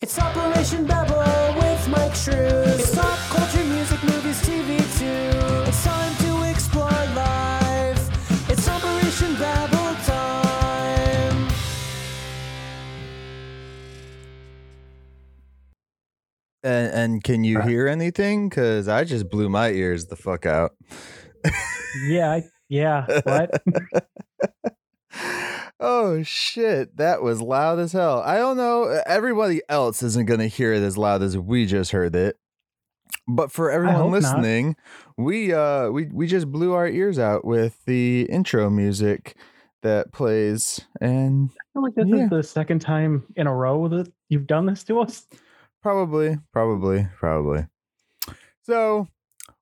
It's Operation Babble with Mike Shrews. It's pop culture, music, movies, TV too. It's time to explore life. It's Operation Babble time. And, and can you uh, hear anything? Because I just blew my ears the fuck out. Yeah, I, yeah. What? oh shit, that was loud as hell. I don't know. Everybody else isn't going to hear it as loud as we just heard it. But for everyone hope not. listening, we uh we we just blew our ears out with the intro music that plays and I feel like this Yeah. is the second time in a row that you've done this to us. Probably, probably, probably. So,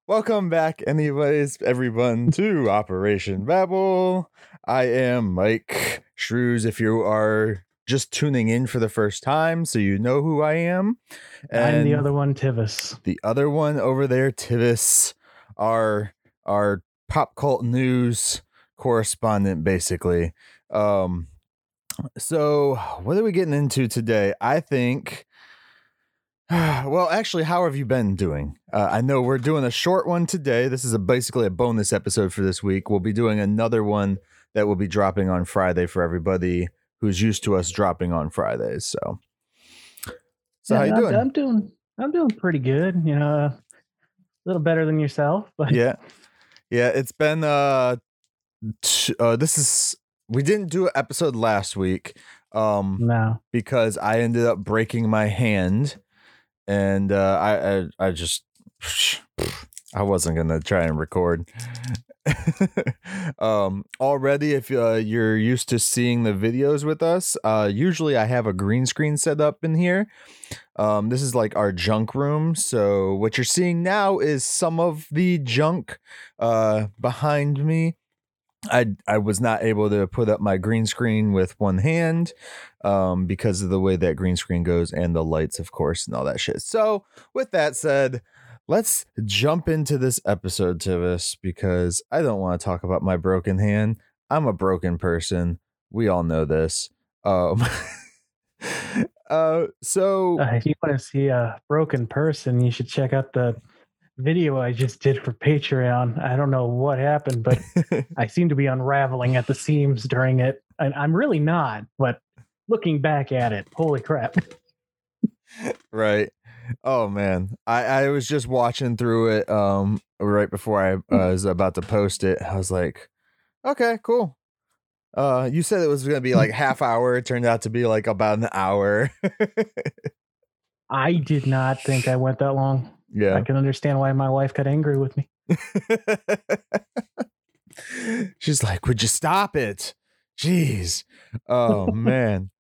welcome back, anyways, everyone, to Operation Babel. I am Mike Shrews. If you are just tuning in for the first time, so you know who I am. I'm the other one, Tivis. the other one over there, Tivis, our our pop cult news correspondent, basically. Um, so what are we getting into today? I think. Well, actually, how have you been doing? Uh, I know we're doing a short one today. This is a basically a bonus episode for this week. We'll be doing another one that will be dropping on Friday for everybody who's used to us dropping on Fridays. So, so how you I'm- doing? I'm, doing. I'm doing pretty good. You know, a little better than yourself, but yeah yeah it's been uh, t- uh this is we didn't do an episode last week um no. because i ended up breaking my hand and uh i i, I just i wasn't gonna try and record um already if uh, you're used to seeing the videos with us uh usually i have a green screen set up in here. Um this is like our junk room so what you're seeing now is some of the junk uh behind me. I i was not able to put up my green screen with one hand um because of the way that green screen goes and the lights of course and all that shit. So with that said let's jump into this episode Tivis, because i don't want to talk about my broken hand i'm a broken person we all know this um uh so Uh, if you want to see a broken person, you should check out the video I just did for Patreon. I don't know what happened, but I seem to be unraveling at the seams during it. And I'm really not, but looking back at it, holy crap. right oh man. I i was just watching through it um right before i uh, was about to post it. I was like okay cool. Uh you said it was gonna be like half hour. It turned out to be like about an hour. I did not think I went that long. Yeah, I can understand why my wife got angry with me. she's like would you stop it? Jeez. Oh man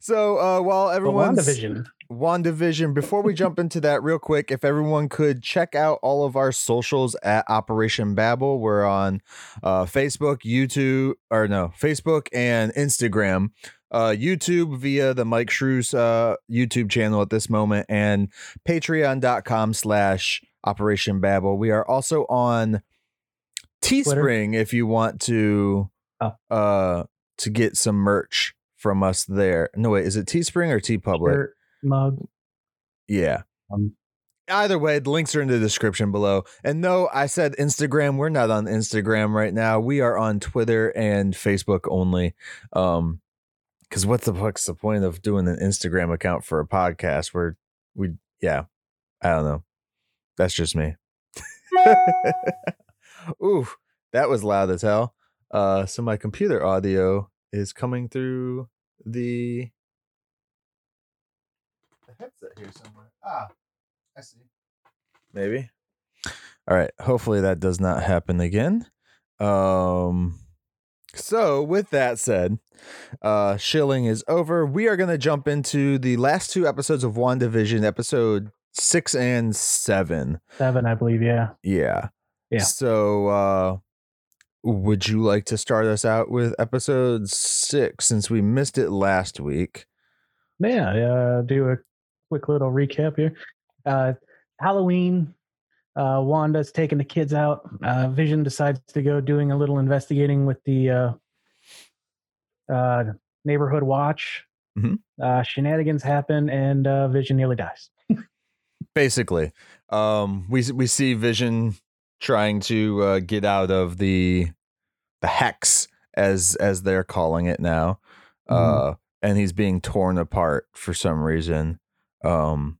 so uh while But everyone's WandaVision. WandaVision. Before we jump into that, real quick, if everyone could check out all of our socials at Operation Babel. We're on uh, Facebook, YouTube, or no, Facebook and Instagram. Uh, YouTube via the Mike Shrews uh, YouTube channel at this moment, and patreon.com slash Operation Babel. We are also on Teespring if you want to Oh. uh to get some merch from us there. No wait, is it Teespring or T Public? Shirt, mug. Yeah. Um, Either way, the links are in the description below. And no, I said Instagram. We're not on Instagram right now. We are on Twitter and Facebook only. Um, because what the fuck's the point of doing an Instagram account for a podcast where we yeah, I don't know. That's just me. Ooh, that was loud as hell. Uh so my computer audio is coming through the the headset here somewhere. Ah, I see. Maybe. All right. Hopefully that does not happen again. Um so with that said, uh shilling is over. We are gonna jump into the last two episodes of WandaVision, episode six and seven. seven, I believe. Yeah. Yeah. Yeah. So uh would you like to start us out with episode six since we missed it last week? Yeah. Uh, do a quick little recap here. Uh, Halloween. Uh, Wanda's taking the kids out. Uh, Vision decides to go doing a little investigating with the uh, uh, neighborhood watch. Mhm. uh, shenanigans happen, and uh, Vision nearly dies. basically um we we see vision trying to uh, get out of the the hex as as they're calling it now uh and he's being torn apart for some reason um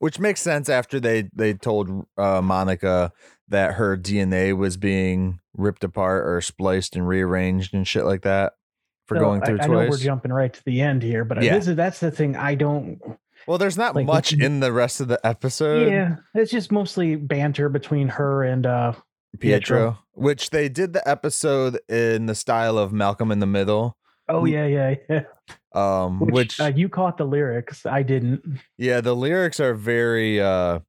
which makes sense after they they told uh monica that her dna was being ripped apart or spliced and rearranged and shit like that for So, going I- through I, know we're jumping right to the end here, but Yeah. this is that's the thing I don't. Well there's not like, much in the rest of the episode yeah, it's just mostly banter between her and uh, Pietro, Pietro. which they did the episode in the style of Malcolm in the Middle. oh yeah, yeah, yeah. Um, Which, which, uh, you caught the lyrics, I didn't. yeah, the lyrics are very. Uh,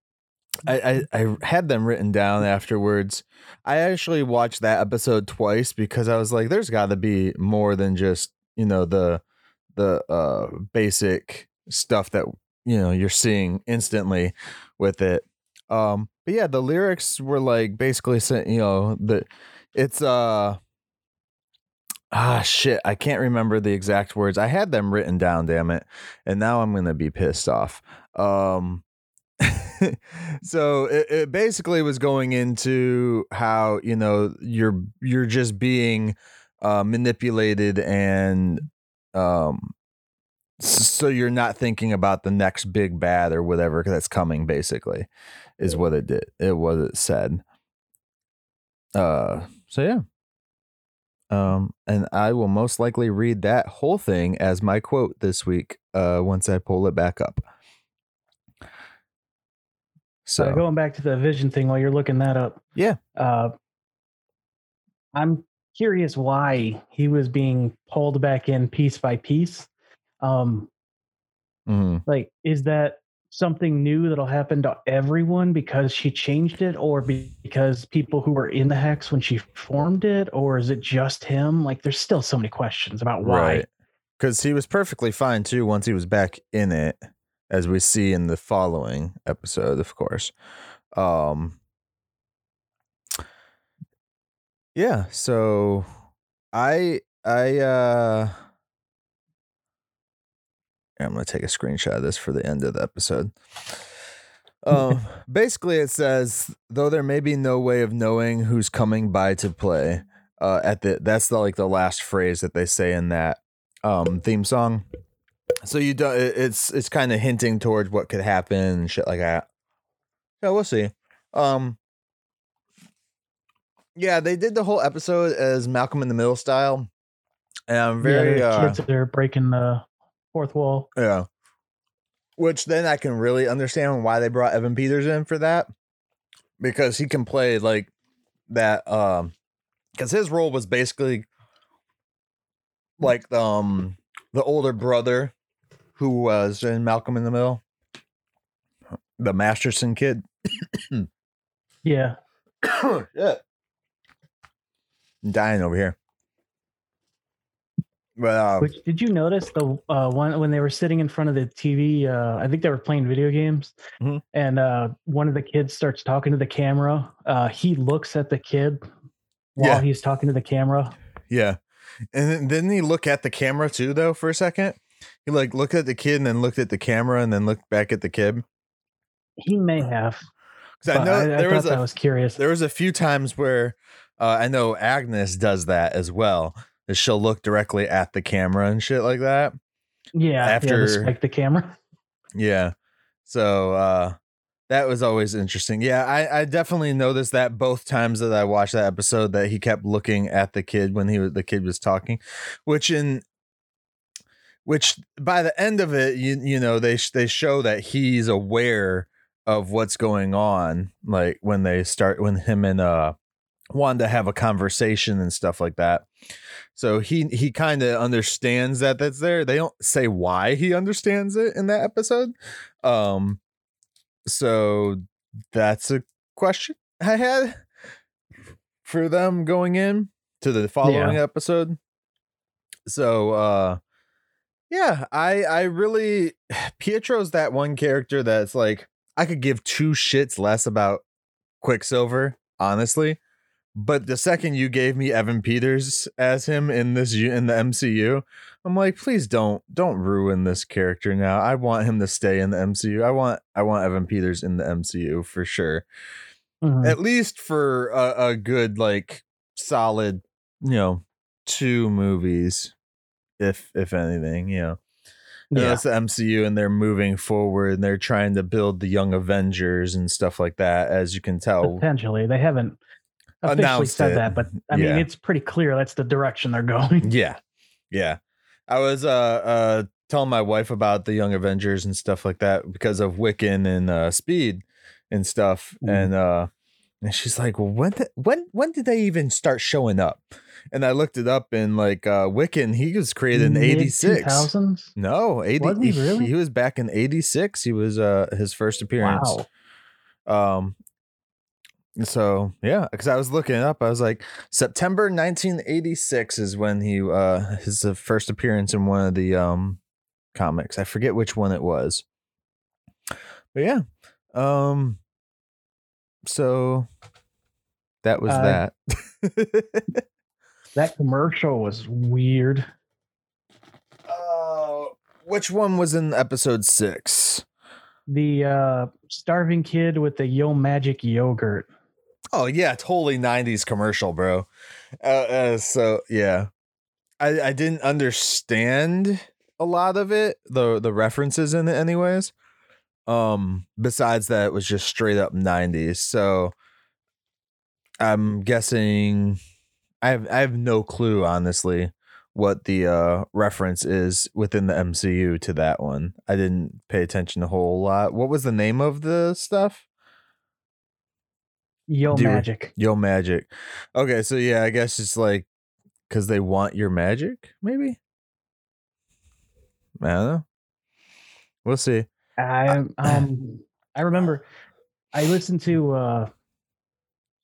I, I I had them written down afterwards. I actually watched that episode twice because I was like, "There's got to be more than just you know the the uh basic stuff that you know you're seeing instantly with it." Um, but yeah, the lyrics were like basically saying, you know, the it's uh ah shit, I can't remember the exact words. I had them written down, damn it, and now I'm gonna be pissed off. Um, so it, it basically was going into how you know you're you're just being uh, manipulated and um so you're not thinking about the next big bad or whatever that's coming basically is what it did it was it said uh so yeah um and i will most likely read that whole thing as my quote this week uh once i pull it back up So so going back to the vision thing while you're looking that up. Yeah. Uh, I'm curious why he was being pulled back in piece by piece. Um, mm-hmm. like, is that something new that'll happen to everyone because she changed it, or be- because people who were in the hex when she formed it, or is it just him? Like, there's still so many questions about why. Right. Because he was perfectly fine too once he was back in it, as we see in the following episode, of course. Um Yeah, so I I uh I'm gonna take a screenshot of this for the end of the episode. Um basically it says though there may be no way of knowing who's coming by to play, uh at the that's the like the last phrase that they say in that um theme song. So you don't it's it's kind of hinting towards what could happen and shit like that. Yeah we'll see. Um yeah they did the whole episode as malcolm in the middle style. And i'm very yeah, uh kids that are breaking the fourth wall. yeah. Which then i can really understand why they brought evan peters in for that because he can play like that um because his role was basically like um the older brother who was in malcolm in the middle. The masterson kid. Yeah. yeah. I'm dying over here but uh, Which did you notice the uh, one when they were sitting in front of the TV? Uh, I think they were playing video games, Mhm. and uh, one of the kids starts talking to the camera. Uh, he looks at the kid while Yeah. he's talking to the camera. Yeah. And then didn't he look at the camera too though for a second? He like looked at the kid and then looked at the camera and then looked back at the kid. He may have. I know I, there thought was a was curious. there was a few times where uh, I know Agnes does that as well. That she'll look directly at the camera and shit like that. yeah, after- yeah, the the camera. Yeah. So uh that was always interesting. Yeah, I, I definitely noticed that both times that I watched that episode that he kept looking at the kid when he was the kid was talking, which in which by the end of it, you you know they they show that he's aware of what's going on, like when they start when him and uh Wanda have a conversation and stuff like that. So he he kind of understands that that's there. They don't say why he understands it in that episode. Um so that's a question I had for them going in to the following episode. So uh yeah, I I really Pietro's that one character that's like I could give two shits less about Quicksilver, honestly. But the second you gave me Evan Peters as him in this in the MCU, I'm like, please don't don't ruin this character now. I want him to stay in the MCU. I want I want Evan Peters in the MCU for sure. Mhm. At least for a, a good like solid, you know, two movies, if if anything, you know. You know, yeah. it's the MCU and they're moving forward and they're trying to build the young Avengers and stuff like that, as you can tell. Potentially, they haven't officially said it. that, but I Yeah. mean, it's pretty clear that's the direction they're going. Yeah. Yeah. I was uh uh telling my wife about the Young Avengers and stuff like that because of Wiccan and uh Speed and stuff. Mhm. And uh and she's like, well, when th- when when did they even start showing up? And I looked it up and like uh Wiccan, he was created in eighty six. 2000s? No, 80 Was he really? he was back in 86. He was uh his first appearance. Wow. Um so yeah, because I was looking it up. I was like, September 1986 is when he uh his first appearance in one of the um comics. I forget which one it was. But yeah. Um so that was Uh, that. That commercial was weird. uh, which one was in episode 6? The uh, starving kid with the Yo Magic yogurt. Oh yeah, totally '90s commercial, bro. Uh, uh, so yeah, I I didn't understand a lot of it, the the references in it, anyways. Um, besides that, it was just straight up '90s. So I'm guessing I have I have no clue, honestly, what the uh reference is within the MCU to that one. I didn't pay attention a whole lot. What was the name of the stuff? Yo Do Magic. Yo magic. Okay, so yeah, I guess it's like because they want your magic, maybe. I don't know. We'll see. I um I remember I listened to uh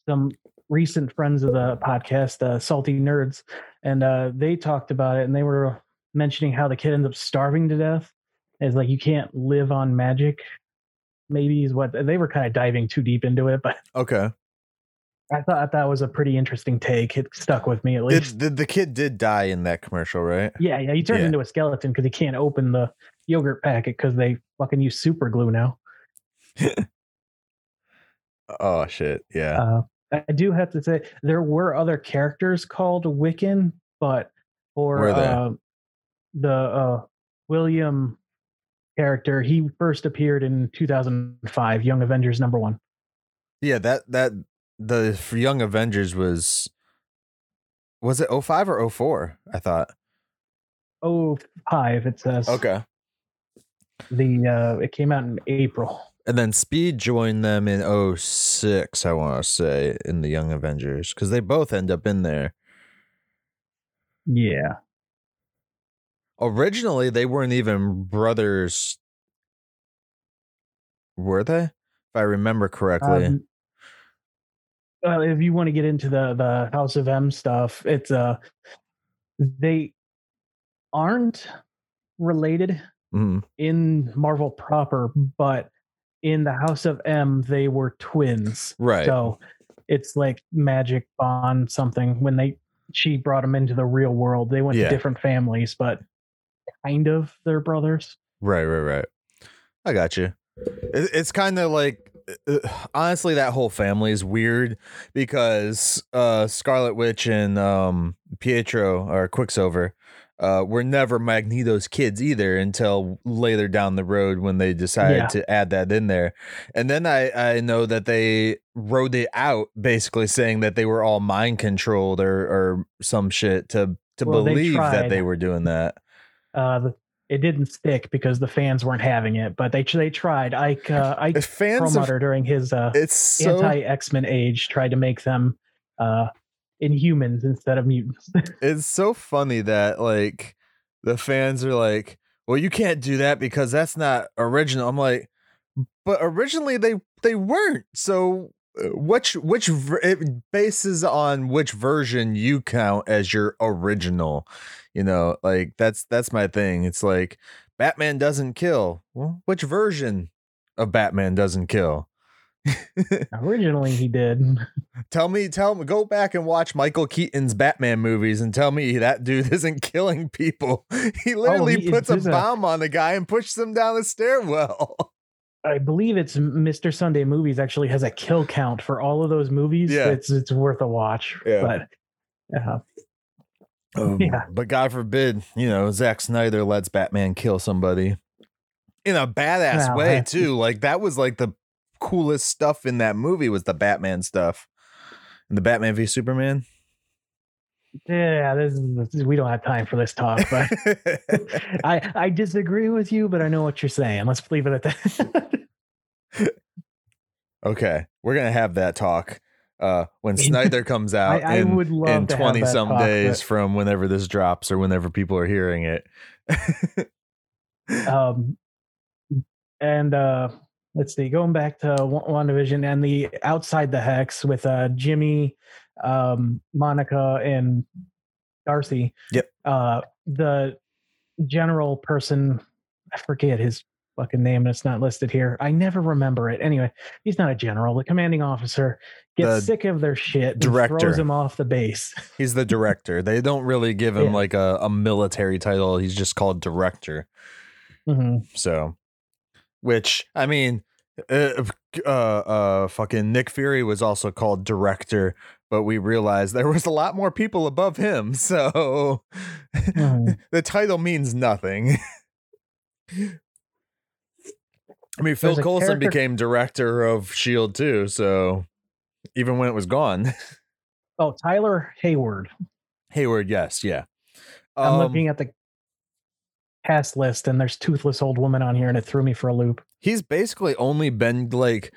some recent friends of the podcast, uh, Salty Nerds, and uh they talked about it and they were mentioning how the kid ends up starving to death. It's like you can't live on magic. Maybe is what they were kind of diving too deep into it, but Okay. I thought that was a pretty interesting take. It stuck with me at least. did the kid did die in that commercial, right? yeah, yeah. He turned Yeah. into a skeleton because he can't open the yogurt packet because they fucking use super glue now. Oh shit. Yeah. Uh, I do have to say there were other characters called Wiccan, but for uh, the uh, William character, he first appeared in 2005, Young Avengers number one. yeah, that that the for Young Avengers was was it 05 or 04? I thought. Oh, five. It says Okay. the uh, it came out in April. And then Speed joined them in 06, I want to say, in the Young Avengers, because they both end up in there. Yeah, Originally, they weren't even brothers, were they? If I remember correctly. Um, uh, if you want to get into the the House of M stuff, it's uh they aren't related Mhm. in Marvel proper, but in the House of M they were twins. Right. So it's like magic bond something when they she brought them into the real world. They went Yeah. to different families, but kind of they're brothers. Right, right, right. I got you. It's kind of like uh, honestly that whole family is weird because uh Scarlet Witch and um Pietro or Quicksilver uh were never Magneto's kids either until later down the road when they decided Yeah. to add that in there. And then I I know that they wrote it out basically saying that they were all mind controlled or or some shit to to Well, they believe that they were doing that. Uh it didn't stick because the fans weren't having it, but they they tried. Ike uh, Ike fans of, during his uh, so anti X Men age tried to make them uh, inhumans instead of mutants. it's so funny that like the fans are like, "Well, you can't do that because that's not original." I'm like, "But originally they they weren't." So which which it bases on which version you count as your original. You know, like that's that's my thing. It's like Batman doesn't kill. Well, which version of Batman doesn't kill? Originally, he did. tell me, tell me, go back and watch Michael Keaton's Batman movies and tell me that dude isn't killing people. He oh, literally Oh, he- puts a there's a- bomb on the guy and pushes him down the stairwell. I believe it's Mr. Sunday Movies actually has a kill count for all of those movies. Yeah. It's it's worth a watch. Yeah. But uh, Um, Yeah. But God forbid, you know, Zack Snyder lets Batman kill somebody in a badass Well, way that's- too. Like that was like the coolest stuff in that movie was the Batman stuff. And the Batman v Superman. Yeah, this is, this is- we don't have time for this talk. But I I disagree with you, but I know what you're saying. Let's leave it at that. okay, we're gonna have that talk uh when Snyder comes out I in, would love in twenty some talk, days but- from whenever this drops or whenever people are hearing it. um and uh let's see going back to WandaVision and the outside the hex with uh jimmy um monica and darcy Yep. uh the general person i forget his fucking name and it's not listed here i never remember it anyway he's not a general the commanding officer gets The sick of their shit and director. throws him off the base He's the director. They don't really give him Yeah. like a, a military title. He's just called director. Mhm. So, which I mean, uh, uh, uh, fucking Nick Fury was also called director, but we realized there was a lot more people above him. So, Mhm. the title means nothing. I mean, Phil Coulson character- became director of Shield too. So, even when it was gone, oh tyler hayward Hayward, yes, yeah. I'm Um, looking at the cast list, and there's toothless old woman on here, and it threw me for a loop. he's basically only been like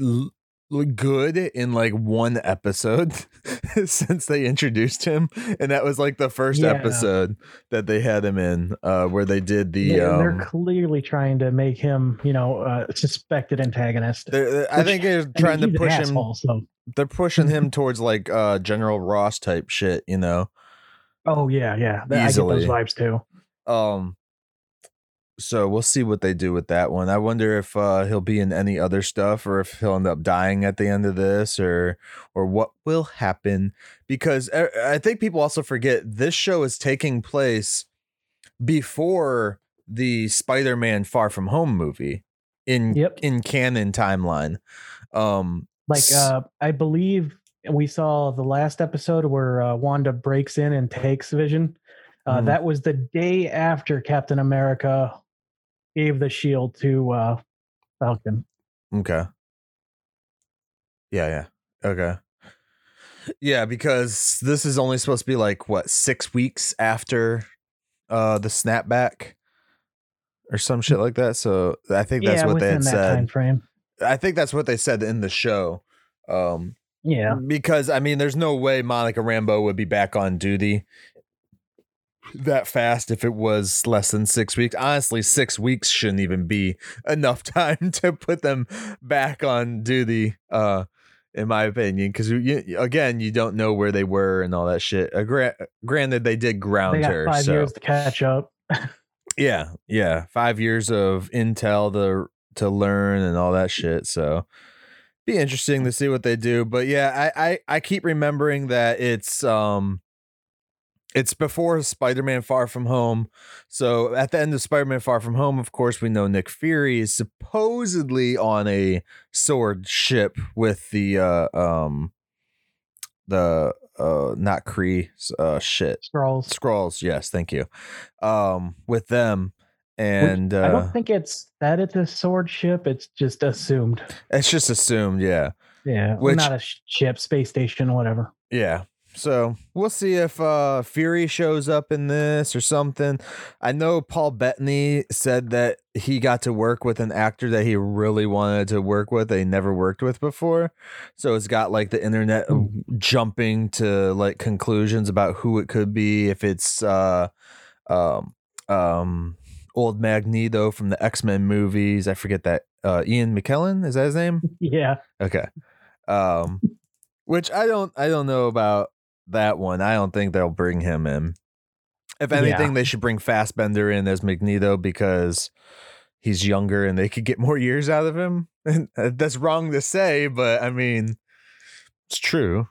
l- good in like one episode since they introduced him and that was like the first Yeah. episode that they had him in uh where they did the They're, they're um clearly trying to make him, you know, a suspected antagonist. they're- they're- i think they're I mean, trying to push him asshole, so- they're pushing him towards like uh general ross type shit you know Oh yeah, yeah. Th- I get Easily. those vibes too. Um so we'll see what they do with that one. I wonder if uh he'll be in any other stuff or if he'll end up dying at the end of this or or what will happen because I, think people also forget this show is taking place before the Spider-Man Far From Home movie in Yep. in canon timeline. Um Like uh I believe we saw the last episode where uh, Wanda breaks in and takes Vision. Uh, Mhm. That was the day after Captain America gave the shield to uh, Falcon. Okay. Yeah, yeah. Okay. Yeah, because this is only supposed to be like what, 6 weeks after uh the snapback or some shit like that. So I think that's yeah, what they had that time said. frame. I think that's what they said in the show. Um Yeah. because I mean there's no way Monica Rambo would be back on duty that fast if it was less than 6 weeks. Honestly, 6 weeks shouldn't even be enough time to put them back on duty uh in my opinion you, again you don't know where they were and all that shit. Uh, gra- granted they did They ground got her five so years to catch up. yeah, yeah, 5 years of intel to to learn and all that shit. So be interesting to see what they do. But yeah, I I, I keep remembering that it's um it's before Spider-Man Far From Home. So at the end of Spider-Man Far From Home, of course, we know Nick Fury is supposedly on a sword ship with the uh um the uh not Kree uh shit Skrulls. Skrulls yes thank you um with them Which and I uh don't think it's that it's a sword ship. It's just assumed. it's just assumed yeah Yeah, Which- not a ship, space station, whatever. yeah so we'll see if uh fury shows up in this or something. I know paul bettany said that he got to work with an actor that he really wanted to work with that he never worked with before. So it's got like the internet Hmm. jumping to like conclusions about who it could be. If it's uh um um old magneto from the x-men movies. I forget that uh ian mckellen? Is that his name? Yeah, Okay. Um which I don't I don't know about that one. I don't think they'll bring him in. If Yeah. anything, they should bring Fassbender in as Magneto because he's younger and they could get more years out of him. And uh, that's wrong to say, but I mean, it's true.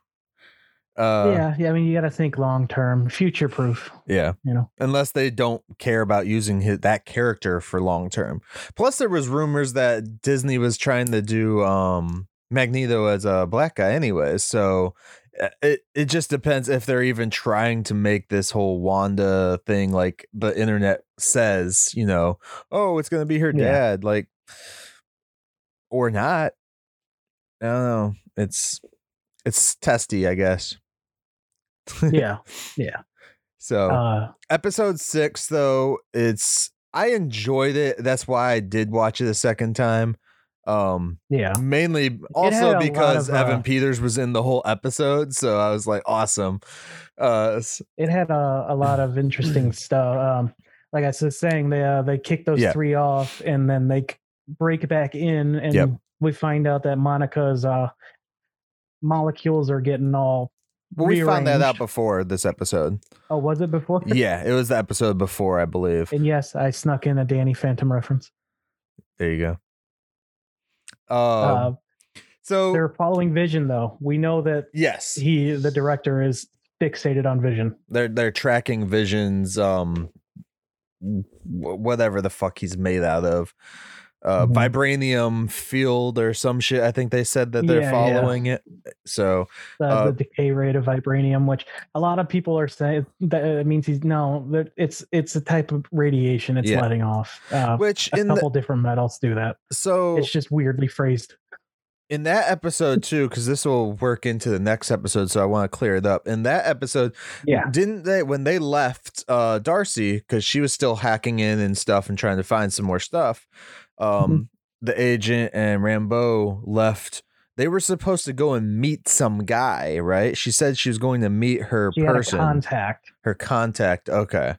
Uh, yeah, yeah. I mean, you got to think long term, future proof. yeah. You know. unless they don't care about using his, that character for long term. Plus, there was rumors that Disney was trying to do um, Magneto as a black guy, anyway. So it it just depends if they're even trying to make this whole Wanda thing like the internet says. You know, oh, it's gonna be her Yeah. dad, like, or not. I don't know. It's it's testy, I guess. Yeah. Yeah. So Uh, episode six though it's i enjoyed it that's why i did watch it a second time um yeah. mainly also because of, evan uh, peters was in the whole episode so i was like awesome uh It had a, a lot of interesting stuff. Um, like I was saying, they uh, they kick those Yeah. three off, and then they break back in, and Yep. we find out that Monica's uh, molecules are getting all. well we found that out before this episode Oh, was it before? yeah it was the episode before i believe And yes, I snuck in a Danny Phantom reference. there you go um uh, so they're following Vision, though. We know that yes he, the director, is fixated on Vision. they're they're tracking visions um wh- whatever the fuck he's made out of uh Mhm. vibranium field or some shit i think they said that they're Yeah, yeah. following it so The, Uh, the decay rate of vibranium, which a lot of people are saying that it means he's no, that it's it's a type of radiation it's Yeah. letting off. Uh, which a in the couple different metals do that. so It's just weirdly phrased. in that episode too because this will work into the next episode so i want to clear it up in that episode Yeah. didn't they when they left uh darcy because she was still hacking in and stuff and trying to find some more stuff um Mm-hmm. the agent and rambo left they were supposed to go and meet some guy right she said she was going to meet her She person contact. her contact okay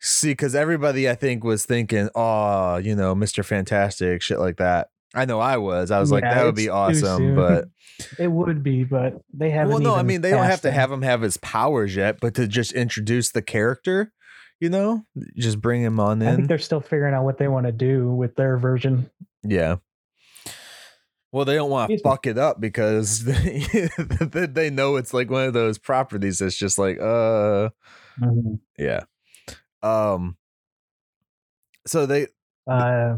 see because everybody i think was thinking oh you know mr fantastic shit like that i know i was i was like that would be awesome but It would be, but they haven't. well no i mean they don't have to have him have his powers yet but to just introduce the character you know just bring him on in. I think they're still figuring out what they want to do with their version. yeah well they don't want to fuck it up because they, they know it's like one of those properties that's just like uh yeah um so they Uh,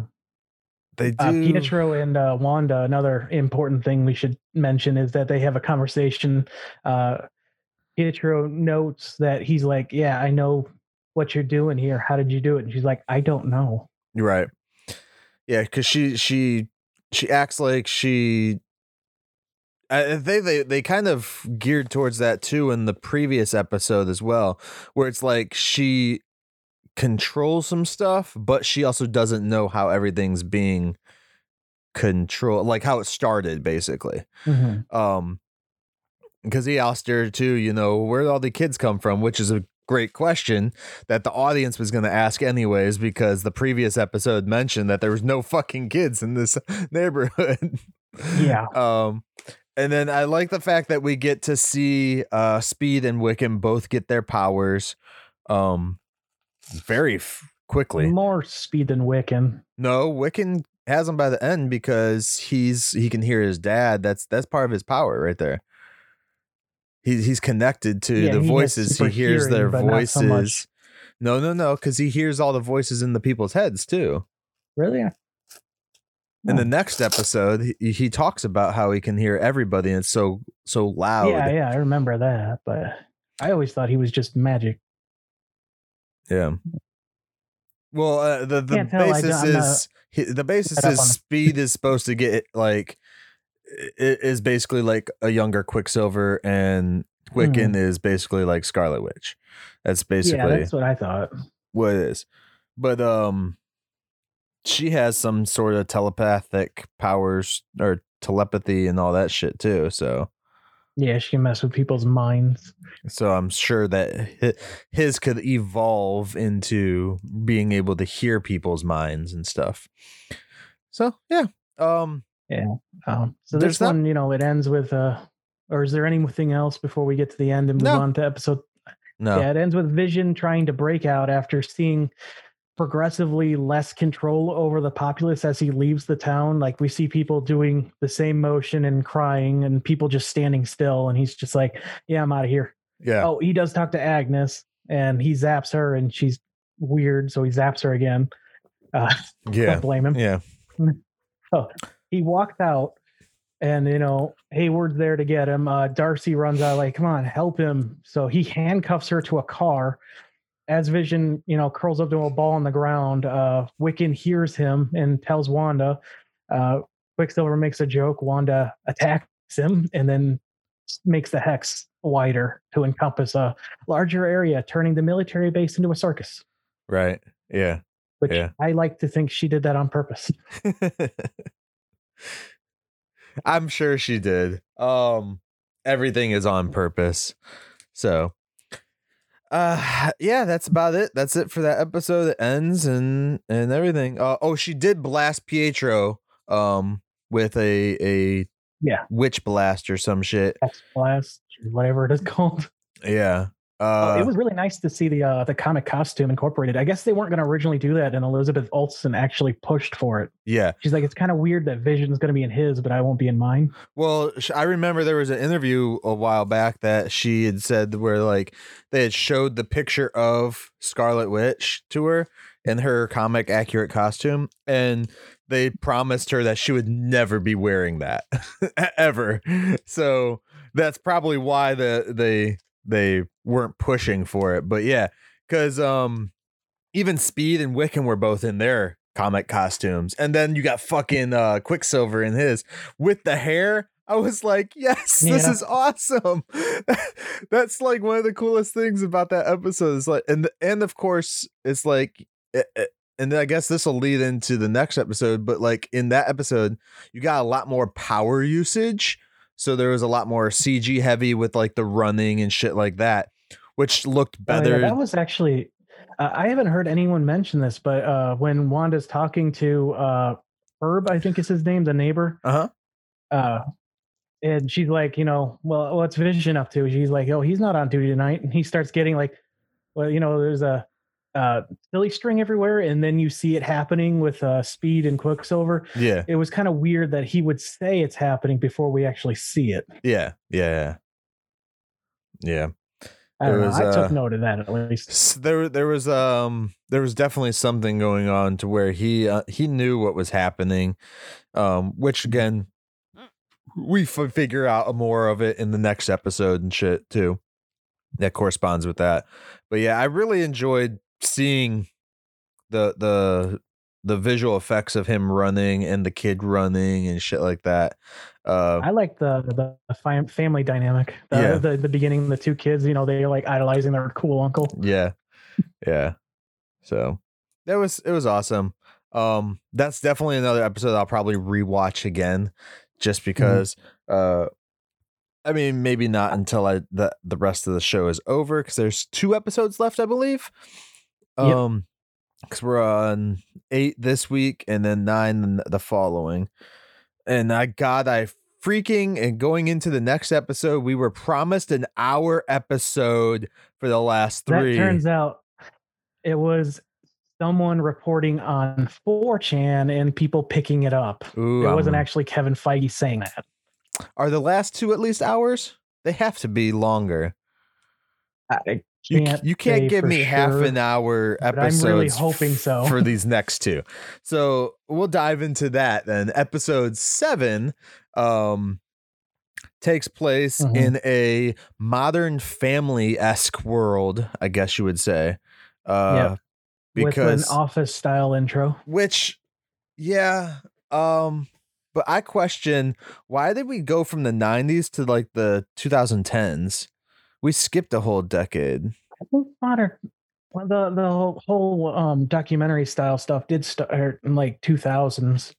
they do Uh, Pietro and uh, Wanda. Another important thing we should mention is that they have a conversation. Uh, Pietro notes that he's like, "Yeah, I know what you're doing here. How did you do it?" And she's like, "I don't know." You're right. Yeah, because she she she acts like she. I they they they kind of geared towards that too in the previous episode as well, where it's like she controls some stuff, but she also doesn't know how everything's being controlled, like how it started, basically. Um, because he asked her too, you know, where all the kids come from? Which is a great question that the audience was going to ask anyways, because the previous episode mentioned that there was no fucking kids in this neighborhood. Yeah. Um, and then I like the fact that we get to see uh Speed and Wiccan both get their powers, um, very f- quickly. More speed than Wiccan. No, Wiccan has him by the end because he's he can hear his dad. That's that's part of his power right there. He he's connected to Yeah, the he voices. He hears their hearing, but not so voices. No, no, no, because he hears all the voices in the people's heads too. Really? In the next episode, he, he talks about how he can hear everybody and it's so so loud. Yeah, yeah, I remember that, but I always thought he was just magic. Yeah. Well, uh, the the Can't tell, I basis is he, the basis is speed is supposed to get like is basically like a younger Quicksilver, and Wiccan is basically like Scarlet Witch. That's basically yeah, that's what I thought. what it is. But um, she has some sort of telepathic powers or telepathy and all that shit too. So Yeah, she can mess with people's minds. So I'm sure that his could evolve into being able to hear people's minds and stuff. So yeah, um, Um, so There's this not- one, you know, it ends with uh or is there anything else before we get to the end and move No. on to episode no, Yeah, it ends with Vision trying to break out after seeing progressively less control over the populace as he leaves the town. Like we see people doing the same motion and crying, and people just standing still, and he's just like, "Yeah, I'm out of here." Yeah. Oh, he does talk to Agnes, and he zaps her, and she's weird, so he zaps her again. Uh, yeah. Don't blame him. Yeah. He walked out, and you know Hayward's there to get him. Uh, Darcy runs out like, "Come on, help him!" So he handcuffs her to a car. As Vision, you know, curls up to a ball on the ground, uh, Wiccan hears him and tells Wanda. Uh, Quicksilver makes a joke. Wanda attacks him and then makes the hex wider to encompass a larger area, turning the military base into a circus. Right. Yeah. Which Yeah. I like to think she did that on purpose. I'm sure she did. Um everything is on purpose. So uh yeah, that's about it. That's it for that episode. It ends and and everything. Uh, oh, she did blast Pietro um with a a Yeah. witch blast or some shit. Hex blast, whatever it is called. Yeah. Oh, Uh it was really nice to see the uh, the comic costume incorporated. I guess they weren't going to originally do that, and Elizabeth Olsen actually pushed for it. yeah. She's like, "It's kind of weird that Vision's going to be in his, but I won't be in mine." Well, I remember there was an interview a while back that she had said where like they had showed the picture of Scarlet Witch to her in her comic accurate costume and they promised her that she would never be wearing that ever. So that's probably why the they they weren't pushing for it. But yeah, cuz um even Speed and Wiccan were both in their comic costumes. And then you got fucking uh Quicksilver in his with the hair. I was like, yes, this is awesome. That's like one of the coolest things about that episode. Is like, and and of course, it's like, it, it- and I guess this will lead into the next episode. But like in that episode, you got a lot more power usage, so there was a lot more CG heavy with like the running and shit like that, which looked Oh, yeah, better. that was actually. Uh, I haven't heard anyone mention this, but uh, when Wanda's talking to uh, Herb, I think is his name, the neighbor, uh huh. uh, and she's like, you know, well, what's Vision up to? She's like, oh, he's not on duty tonight, and he starts getting like, well, you know, there's a uh, silly string everywhere, and then you see it happening with uh, Speed and Quicksilver. Yeah. It was kind of weird that he would say it's happening before we actually see it. Yeah. Yeah. Yeah. I, It don't know, was, I uh, took note of that at least. There there was um there was definitely something going on to where he uh, he knew what was happening um which again we f- figure out more of it in the next episode and shit too that corresponds with that. But yeah i really enjoyed seeing the the the visual effects of him running and the kid running and shit like that uh I like the the, family dynamic. The, Yeah. the the beginning, the two kids, you know, they're like idolizing their cool uncle. yeah. Yeah. So that was it was awesome. Um that's definitely another episode i'll probably rewatch again just because uh i mean maybe not until i the the rest of the show is over because there's two episodes left i believe. Um because we're on eight this week and then nine the following and i god i freaking and going into the next episode we were promised an hour episode for the last three That turns out it was someone reporting on 4chan and people picking it up. Ooh, it wasn't um, actually Kevin Feige saying that. Are the last two at least hours? They have to be longer. I You c- can't you can't give me half an hour episodes. I'm really hoping so. for these next two. So we'll dive into that then. Episode seven um takes place Mhm. in a modern family esque world, I guess you would say. Uh because with an office style intro. which yeah um but i question why did we go from the 90s to like the 2010s we skipped a whole decade. I think modern the the whole, whole um documentary style stuff did start in like 2000s.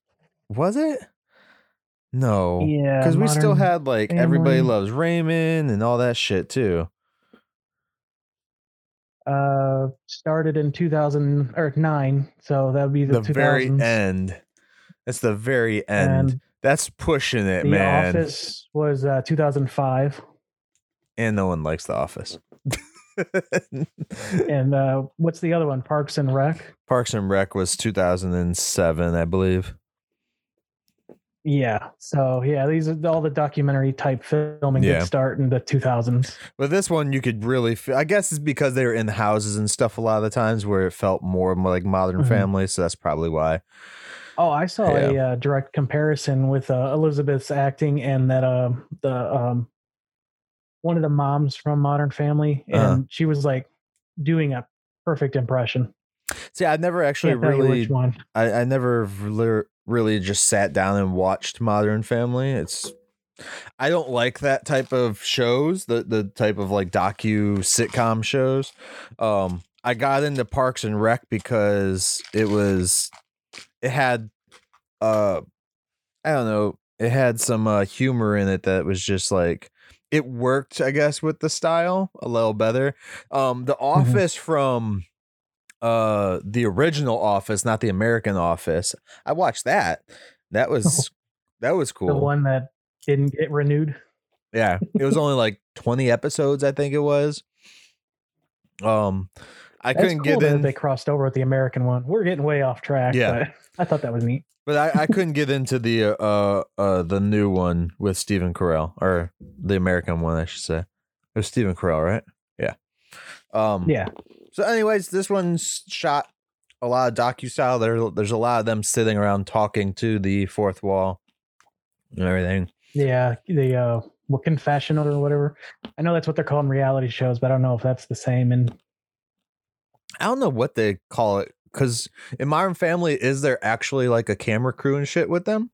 was it? No. Yeah, because we still had like everybody loves raymond and all that shit too. Uh started in 2000 or 9 so that would be the, the, very end. That's the very end. And that's pushing it the man. Office was uh 2005 and no one likes the office And uh, what's the other one? Parks and Rec. Parks and Rec was 2007, I believe. Yeah. So yeah, these are all the documentary type filming Yeah. that start in the 2000s. But this one, you could really, feel, I guess it's because they were in houses and stuff a lot of the times where it felt more like Modern Mhm. Family. So that's probably why. Oh, I saw a uh, direct comparison with uh, Elizabeth's acting and that uh, the um, one of the moms from Modern Family, and Uh-huh. she was like doing a perfect impression. See, I've never actually really. I, I never really, really just sat down and watched Modern Family. It's, I don't like that type of shows, the the type of like docu sitcom shows. Um, I got into Parks and Rec because it was, it had, uh, I don't know, it had some uh, humor in it that was just like it worked, I guess, with the style a little better. Um, The Office from uh the original Office, not the American Office. I watched that. That was that was cool. The one that didn't get renewed. Yeah, it was only like 20 episodes, I think it was. Um I That's couldn't cool get in they crossed over with the American one. We're getting way off track. Yeah. but I thought that was neat. But I, I couldn't get into the uh, uh uh the new one with Stephen Carell or the American one I should say. It was Stephen Carell, right? Yeah. Um Yeah. So, anyways, this one's shot a lot of docu style. There, there's a lot of them sitting around talking to the fourth wall and everything. Yeah. The uh, what confessional or whatever. I know that's what they're calling reality shows, but I don't know if that's the same. And I don't know what they call it because in Modern Family, is there actually like a camera crew and shit with them?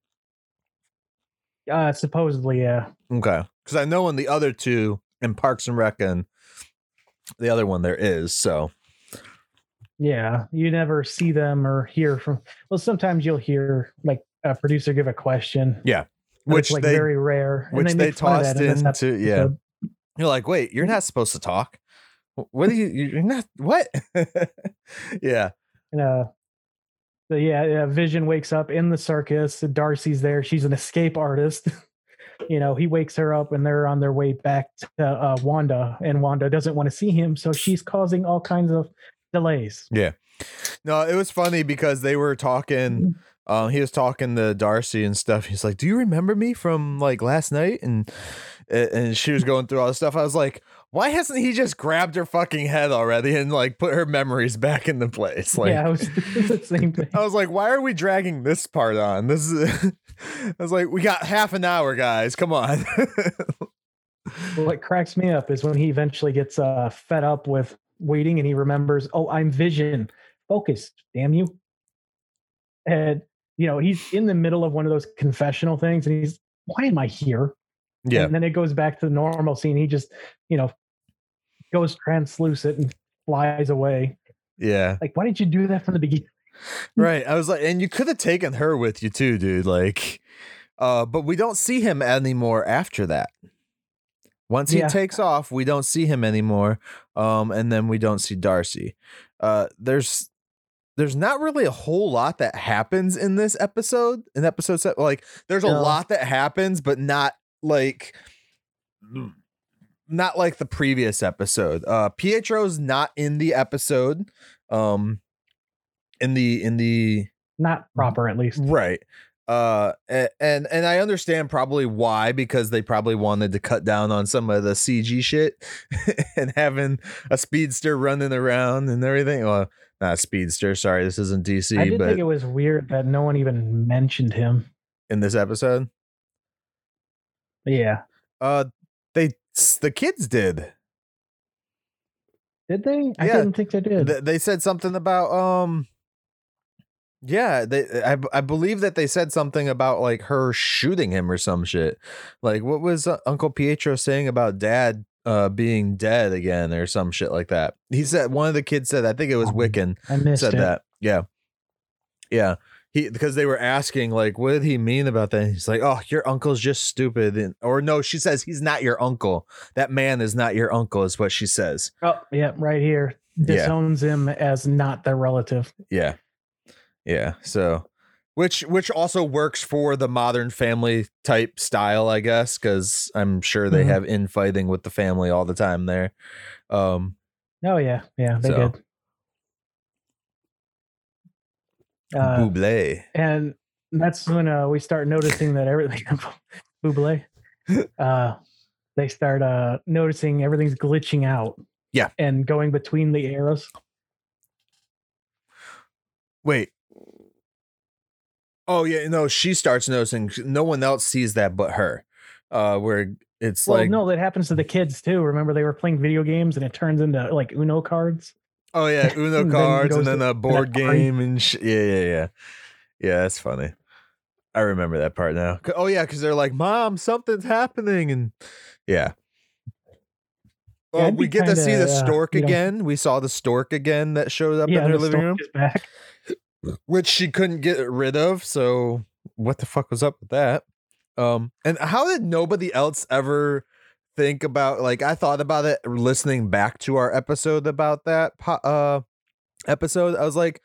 uh, supposedly, yeah. Okay, because I know in the other two, in Parks and Rec and the other one, there is. So Yeah, you never see them or hear from. Well, sometimes you'll hear like a producer give a question. Yeah, which like they very rare. and which they make tossed that in into. Yeah, you're like, wait, you're not supposed to talk. What are you? You're not what? yeah. And, uh, yeah, yeah, Vision wakes up in the circus. Darcy's there. She's an escape artist. you know, he wakes her up, and they're on their way back to uh, Wanda, and Wanda doesn't want to see him, so she's causing all kinds of delays. Yeah. No, it was funny because they were talking. Um, he was talking to Darcy and stuff. He's like, "Do you remember me from like last night?" And and she was going through all this stuff. I was like, "Why hasn't he just grabbed her fucking head already and like put her memories back into place?" Like, yeah, it was the same thing. I was like, "Why are we dragging this part on?" This is. I was like, "We got half an hour, guys. Come on." what cracks me up is when he eventually gets uh, fed up with waiting and he remembers, oh, I'm Vision. Focus, damn you. And, you know, he's in the middle of one of those confessional things and he's, why am I here? Yeah, And then it goes back to the normal scene. He just, you know, goes translucent and flies away. yeah. Like, why didn't you do that from the beginning? Right. I was like, and you could have taken her with you too, dude. Like, uh, but we don't see him anymore after that. Once he Yeah. takes off, we don't see him anymore. Um, and then we don't see Darcy. Uh, there's there's not really a whole lot that happens in this episode. In episode set, like there's a No. lot that happens, but not like not like the previous episode. Uh Pietro's not in the episode. Um in the in the Not proper, at least. right uh and and i understand probably why because they probably wanted to cut down on some of the cg shit and having a speedster running around and everything well not a speedster sorry this isn't dc I did but think it was weird that no one even mentioned him. in this episode Yeah. uh they the kids did Did they? I Yeah. didn't think they did. Th- they said something about um yeah they I, I believe that they said something about like her shooting him or some shit like what was uh, uncle pietro saying about dad uh being dead again or some shit like that he said one of the kids said i think it was Um, wiccan I missed said it. that yeah yeah he because they were asking like what did he mean about that he's like oh your uncle's just stupid and, or no she says he's not your uncle that man is not your uncle is what she says Oh, yeah, right here. Yeah. Disowns him as not their relative. Yeah. Yeah. So which which also works for the modern family type style, I guess, because I'm sure they Mhm. have infighting with the family all the time there. Um Oh yeah, yeah, they So. did. Uh, Buble. and that's when uh, we start noticing that everything Buble, uh, they start uh, noticing everything's glitching out. Yeah. and going between the arrows. Wait. Oh yeah, no. She starts noticing. No one else sees that but her. Uh, where it's Well, like, no, that happens to the kids too. Remember, they were playing video games, and it turns into like Uno cards. Oh yeah, Uno then it cards and then a board game and sh- yeah, yeah, yeah, yeah. That's funny. I remember that part now. Oh yeah, because they're like, "Mom, something's happening," and yeah. Yeah, Oh, I'd we get to see the kinda, uh, stork know- again. We saw the stork again that showed up yeah, in her the living room, back. which she couldn't get rid of. So what the fuck was up with that? Um, and how did nobody else ever think about? Like, I thought about it listening back to our episode about that uh episode. I was like,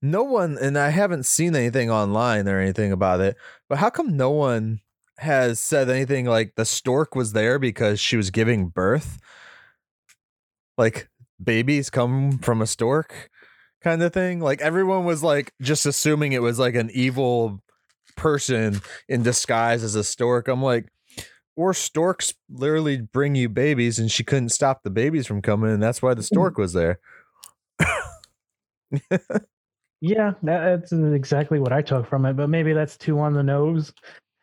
no one, and I haven't seen anything online or anything about it. But how come no one has said anything like the stork was there because she was giving birth? Like babies come from a stork kind of thing. Like everyone was like just assuming it was like an evil person in disguise as a stork. I'm like, or storks literally bring you babies and she couldn't stop the babies from coming, and that's why the stork was there. Yeah, that's exactly what I took from it. But maybe that's too on the nose.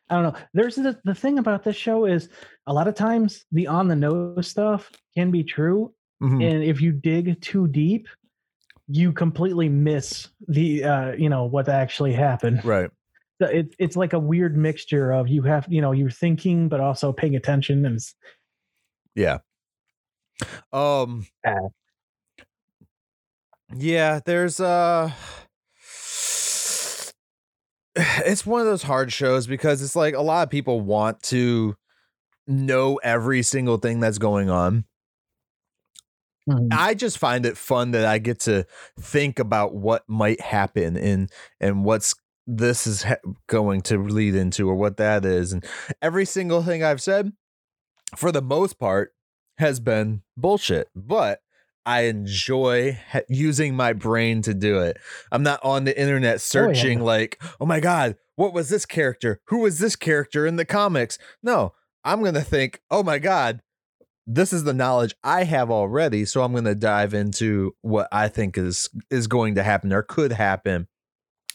I don't know. There's the, the thing about this show is a lot of times the on the nose stuff can be true, Mhm. and if you dig too deep, you completely miss the uh, you know what actually happened. Right. It, it's like a weird mixture of you have you know you're thinking but also paying attention and Yeah. Um Uh. Yeah, there's uh it's one of those hard shows because it's like a lot of people want to know every single thing that's going on. I just find it fun that I get to think about what might happen and and what's this is ha- going to lead into or what that is and every single thing I've said for the most part has been bullshit but I enjoy ha- using my brain to do it. I'm not on the internet oh, searching like, "Oh my god, what was this character? Who was this character in the comics?" No, I'm going to think, "Oh my god, this is the knowledge I have already, so I'm going to dive into what I think is is going to happen or could happen,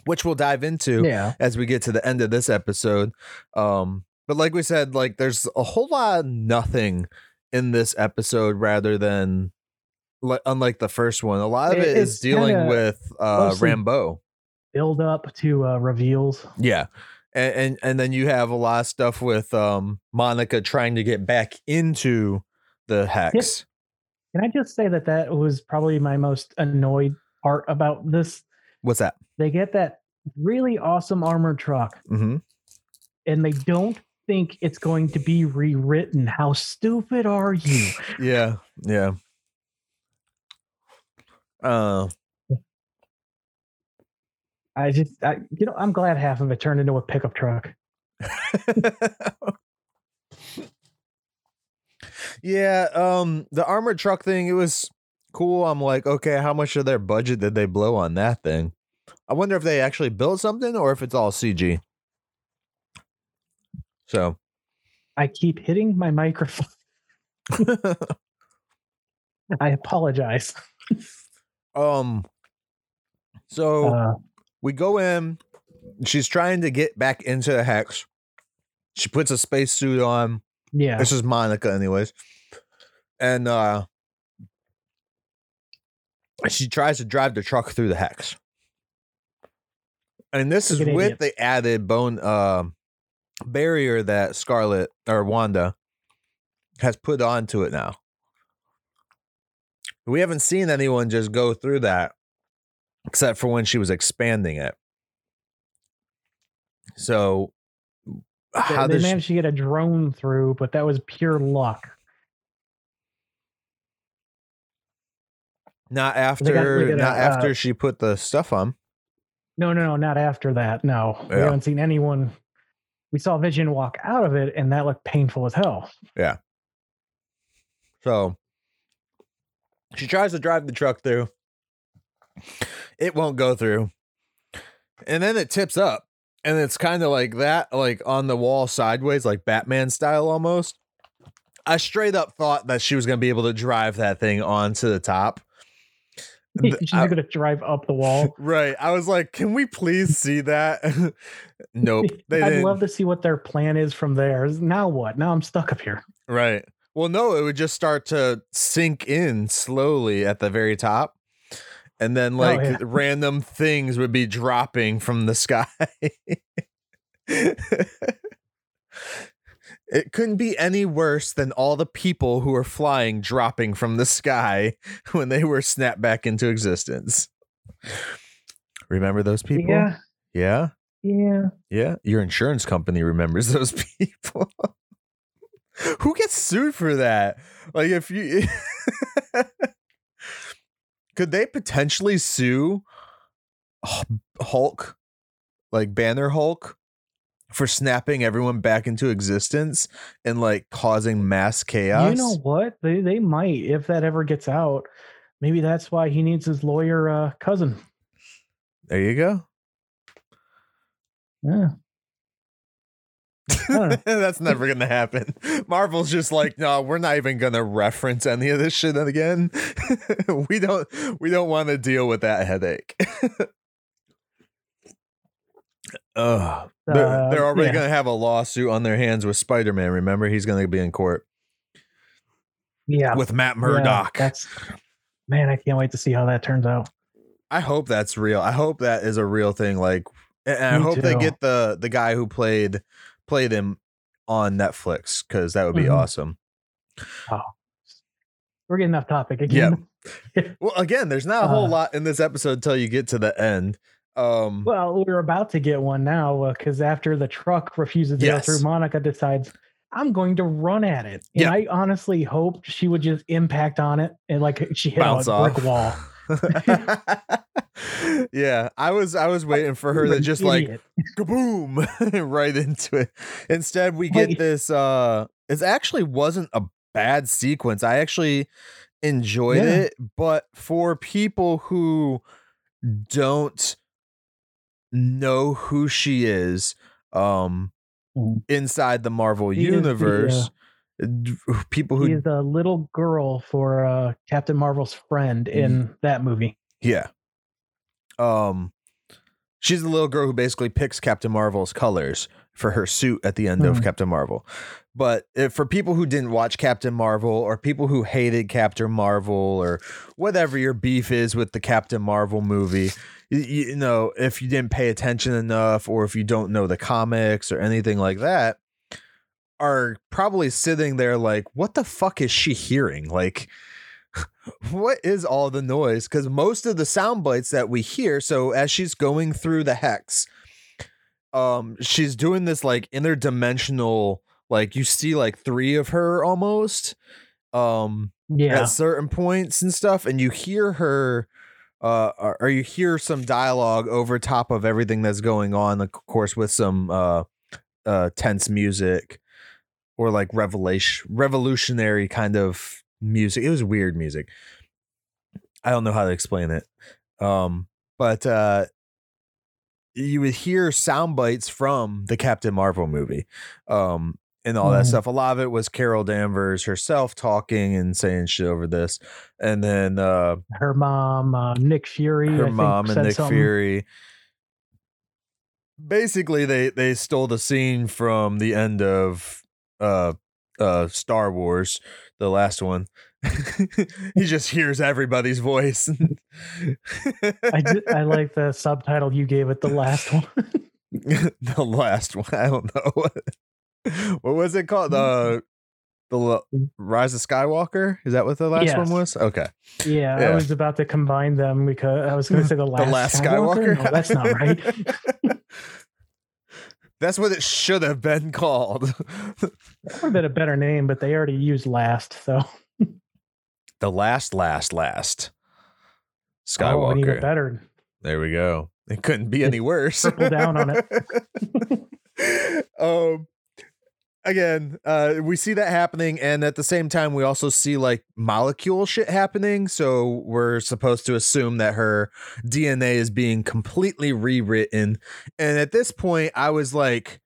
which we'll dive into yeah as we get to the end of this episode. Um, but like we said, like there's a whole lot of nothing in this episode rather than like unlike the first one. A lot of It- it is dealing with uh Rambo. build up to uh, reveals. Yeah. And, and and then you have a lot of stuff with um Monica trying to get back into the hex. Can I just say that that was probably my most annoyed part about this? What's that? They get that really awesome armored truck Mm-hmm. and they don't think it's going to be rewritten. How stupid are you? Yeah, yeah. Uh I just, I, you know, I'm glad half of it turned into a pickup truck. yeah, um the armored truck thing, it was cool. I'm like, okay, how much of their budget did they blow on that thing? I wonder if they actually built something or if it's all CG. So I keep hitting my microphone. I apologize. um so Uh, we go in. She's trying to get back into the hex. She puts a spacesuit on. yeah. This is Monica, anyways. And uh she tries to drive the truck through the hex. And this is with the added bone uh, barrier that Scarlet or Wanda has put onto it now. We haven't seen anyone just go through that except for when she was expanding it. So how they does she- managed to get a drone through, but that was pure luck. not after they got a, not after uh, she put the stuff on. No, no, no, not after that. No, we haven't seen anyone. We saw Vision walk out of it, and that looked painful as hell. Yeah. So She tries to drive the truck through. It won't go through. And then it tips up. And it's kind of like that, like on the wall sideways, like Batman style almost. I straight up thought that she was going to be able to drive that thing onto the top. She's I- gonna drive up the wall. right. I was like, can we please see that? nope. They I'd didn't. love to see what their plan is from there. Now what? Now I'm stuck up here. Right. Well, no, it would just start to sink in slowly at the very top. And then oh, like yeah. random things would be dropping from the sky. It couldn't be any worse than all the people who were flying dropping from the sky when they were snapped back into existence. Remember those people? Yeah, Yeah. yeah. Yeah, your insurance company remembers those people. Who gets sued for that? Like, if you could they potentially sue Hulk, like Banner Hulk, for snapping everyone back into existence and like causing mass chaos? You know what? They they might if that ever gets out. Maybe that's why he needs his lawyer uh, cousin. there you go. Yeah. That's never gonna happen. Marvel's just like, no, we're not even gonna reference any of this shit again. we don't we don't want to deal with that headache. Ugh. they're, Uh, they're already yeah. gonna have a lawsuit on their hands with Spider-Man. Remember, he's gonna be in court Yeah. with Matt yeah, Murdock. that's man, I can't wait to see how that turns out. I hope that's real. I hope that is a real thing. Like, and and I Me hope they get the the guy who played played him on Netflix because that would be Mhm. awesome. Oh, we're getting off topic again. Yeah. Well, again, there's not a whole Uh, lot in this episode until you get to the end. Um, Well, we're about to get one now because after the truck refuses to Yes. go through, Monica decides I'm going to run at it. And Yeah. I honestly hoped she would just impact on it and like she hit bounce a off. brick wall. yeah, I was I was waiting for her to just like kaboom right into it. Instead, we get this. uh It actually wasn't a bad sequence. I actually enjoyed Yeah. it, but for people who don't know who she is, um, Mhm. inside the Marvel She is the, uh, universe, people who She's the little girl for uh, Captain Marvel's friend in that movie. Yeah. Um she's the little girl who basically picks Captain Marvel's colors for her suit at the end of Mhm. Captain Marvel. But if, for people who didn't watch Captain Marvel or people who hated Captain Marvel or whatever your beef is with the Captain Marvel movie, you, you know, if you didn't pay attention enough or if you don't know the comics or anything like that, are probably sitting there like, what the fuck is she hearing? Like, what is all the noise? Because most of the sound bites that we hear, so as she's going through the hex, um, she's doing this like interdimensional, like you see like three of her almost, um, Yeah. at certain points and stuff, and you hear her. Uh, or you hear some dialogue over top of everything that's going on, of course, with some uh, uh, tense music or like revelation, revolutionary kind of music. It was weird music. I don't know how to explain it. Um, but uh, you would hear sound bites from the Captain Marvel movie. Um, and all that Mhm. stuff. A lot of it was Carol Danvers herself talking and saying shit over this. And then uh her mom, uh, Nick Fury. I her think, mom and said Nick something. Fury. Basically, they they stole the scene from the end of uh uh Star Wars, the last one. he just hears everybody's voice. I, did, I like the subtitle you gave it, the last one. the last one. I don't know what was it called. The the Rise of Skywalker. Is that what the last one was? Okay. yeah, Yeah. I was about to combine them because I was going to say the last, the last Skywalker. No, that's not right. That's what it should have been called. That would have been a better name, but they already used last. So the last, last, last Oh, Skywalker. better. there we go. It couldn't be any worse. triple down on it. um, again, uh, we see that happening, and at the same time, we also see like molecule shit happening. So we're supposed to assume that her DNA is being completely rewritten. And at this point, I was like,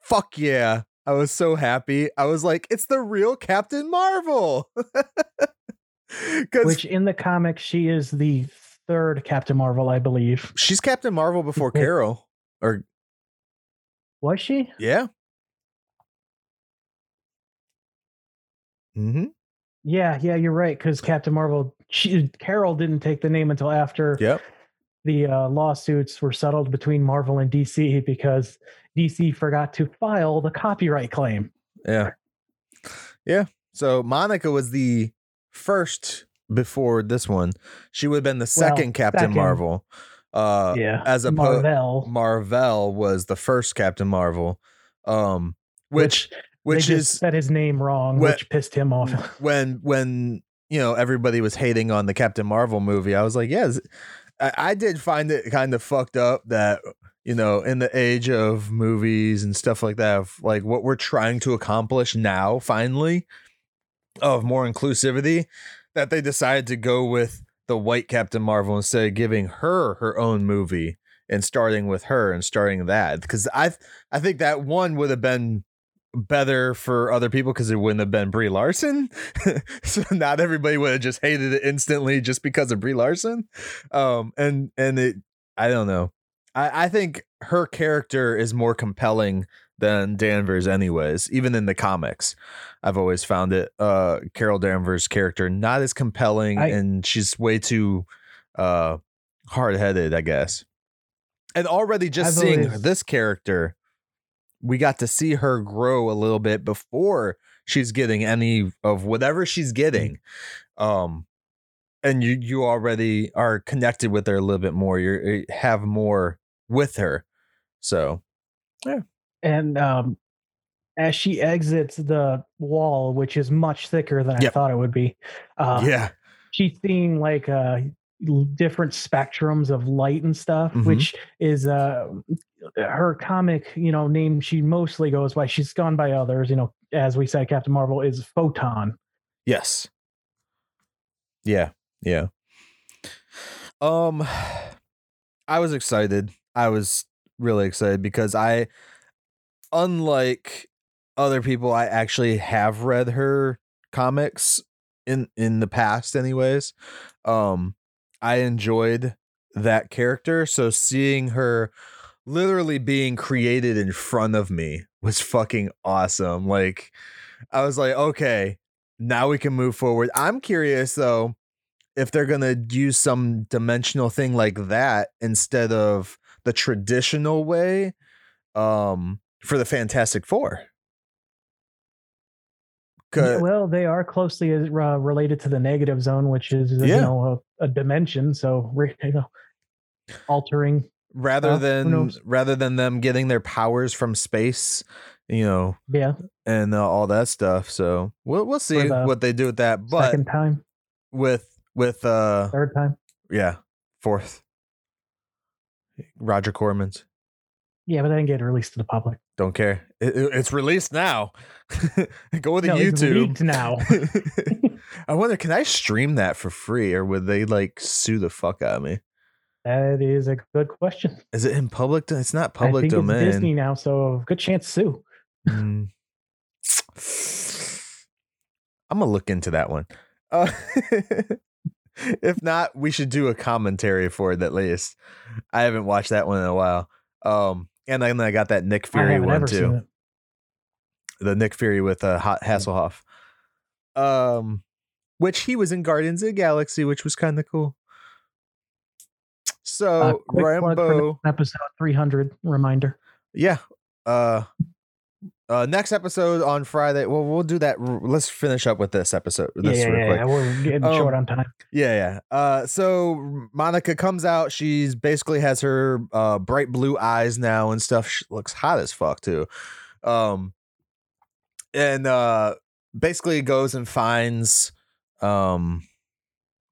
"Fuck yeah!" I was so happy. I was like, "It's the real Captain Marvel." Which in the comics, she is the third Captain Marvel, I believe. she's Captain Marvel before Yeah. Carol, or Was she? yeah. Mm-hmm. Yeah, yeah, you're right. Because Captain Marvel, she, Carol didn't take the name until after Yep. the uh, lawsuits were settled between Marvel and DC because DC forgot to file the copyright claim. Yeah. Yeah. So Monica was the first before this one. She would have been the second Captain second. Marvel. Uh yeah, as opposed Marvel, Marvel was the first Captain Marvel. Um which which just is said his name wrong, Wh- which pissed him off. when when you know everybody was hating on the Captain Marvel movie, I was like, yes, I, I did find it kind of fucked up that you know in the age of movies and stuff like that, like what we're trying to accomplish now, finally, of more inclusivity, that they decided to go with the white Captain Marvel instead of giving her her own movie and starting with her and starting that because I I think that one would have been better for other people because it wouldn't have been Brie Larson. so not everybody would have just hated it instantly just because of Brie Larson. Um, and and it, I don't know. I I think her character is more compelling than Danvers, anyways. Even in the comics, I've always found it. Uh, Carol Danvers' character not as compelling, I- and she's way too uh hard headed, I guess. And already just I've seeing always- this character we got to see her grow a little bit before she's getting any of whatever she's getting um and you you already are connected with her a little bit more you have more with her so yeah. and um, as she exits the wall, which is much thicker than Yep. I thought it would be, uh, yeah she's seeing like uh, different spectrums of light and stuff, Mhm. which is uh, her comic, you know, name she mostly goes by. She's gone by others, you know, as we said, Captain Marvel is Photon. yes yeah yeah um i was excited i was really excited because i unlike other people i actually have read her comics in in the past anyways. Um i enjoyed that character so seeing her literally being created in front of me was fucking awesome. Like i was like okay now we can move forward. I'm curious though if they're gonna use some dimensional thing like that instead of the traditional way um for the fantastic four 'Cause- Well, they are closely uh, related to the negative zone, which is uh, Yeah. you know a, a dimension. So you know, altering. rather who than rather than them getting their powers from space you know Yeah, and uh, all that stuff so we'll we'll see the what they do with that but second time, with with uh third time. yeah fourth roger corman's Yeah, but they didn't get released to the public. don't care it, it- it's released now go to No, youtube now. i wonder can i stream that for free or would they like sue the fuck out of me That is a good question. is it in public do- it's not I public think domain it's Disney now, so good chance sue. Mm. I'm gonna look into that one. Uh, if not, we should do a commentary for it at least. I haven't watched that one in a while. Um, and then I got that Nick Fury one too. The Nick Fury with uh, Ha- Hasselhoff. Um, which he was in Guardians of the Galaxy, which was kind of cool. Uh, So for Rambo, episode 300 reminder. yeah. Uh, uh, next episode on Friday. Well, we'll do that. Let's finish up with this episode. Yeah, This yeah, real yeah, quick. yeah, We're getting Um, short on time. Yeah, yeah. Uh, so Monica comes out. She's basically has her uh bright blue eyes now and stuff. She looks hot as fuck too. Um, and uh, basically goes and finds um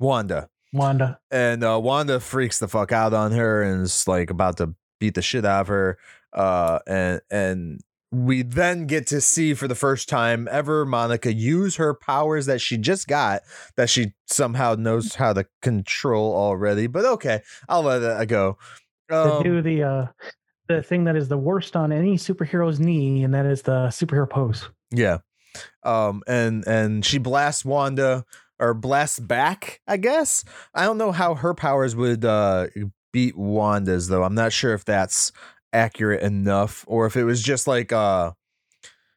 Wanda, Wanda. and uh, Wanda freaks the fuck out on her and is like about to beat the shit out of her. Uh, and and we then get to see for the first time ever Monica use her powers that she just got that she somehow knows how to control already. But okay, I'll let that go. to Um, do the uh the thing that is the worst on any superhero's knee, and that is the superhero pose. Yeah. Um and and she blasts Wanda or blasts back, I guess. I don't know how her powers would uh beat Wanda's though. I'm not sure if that's accurate enough or if it was just like uh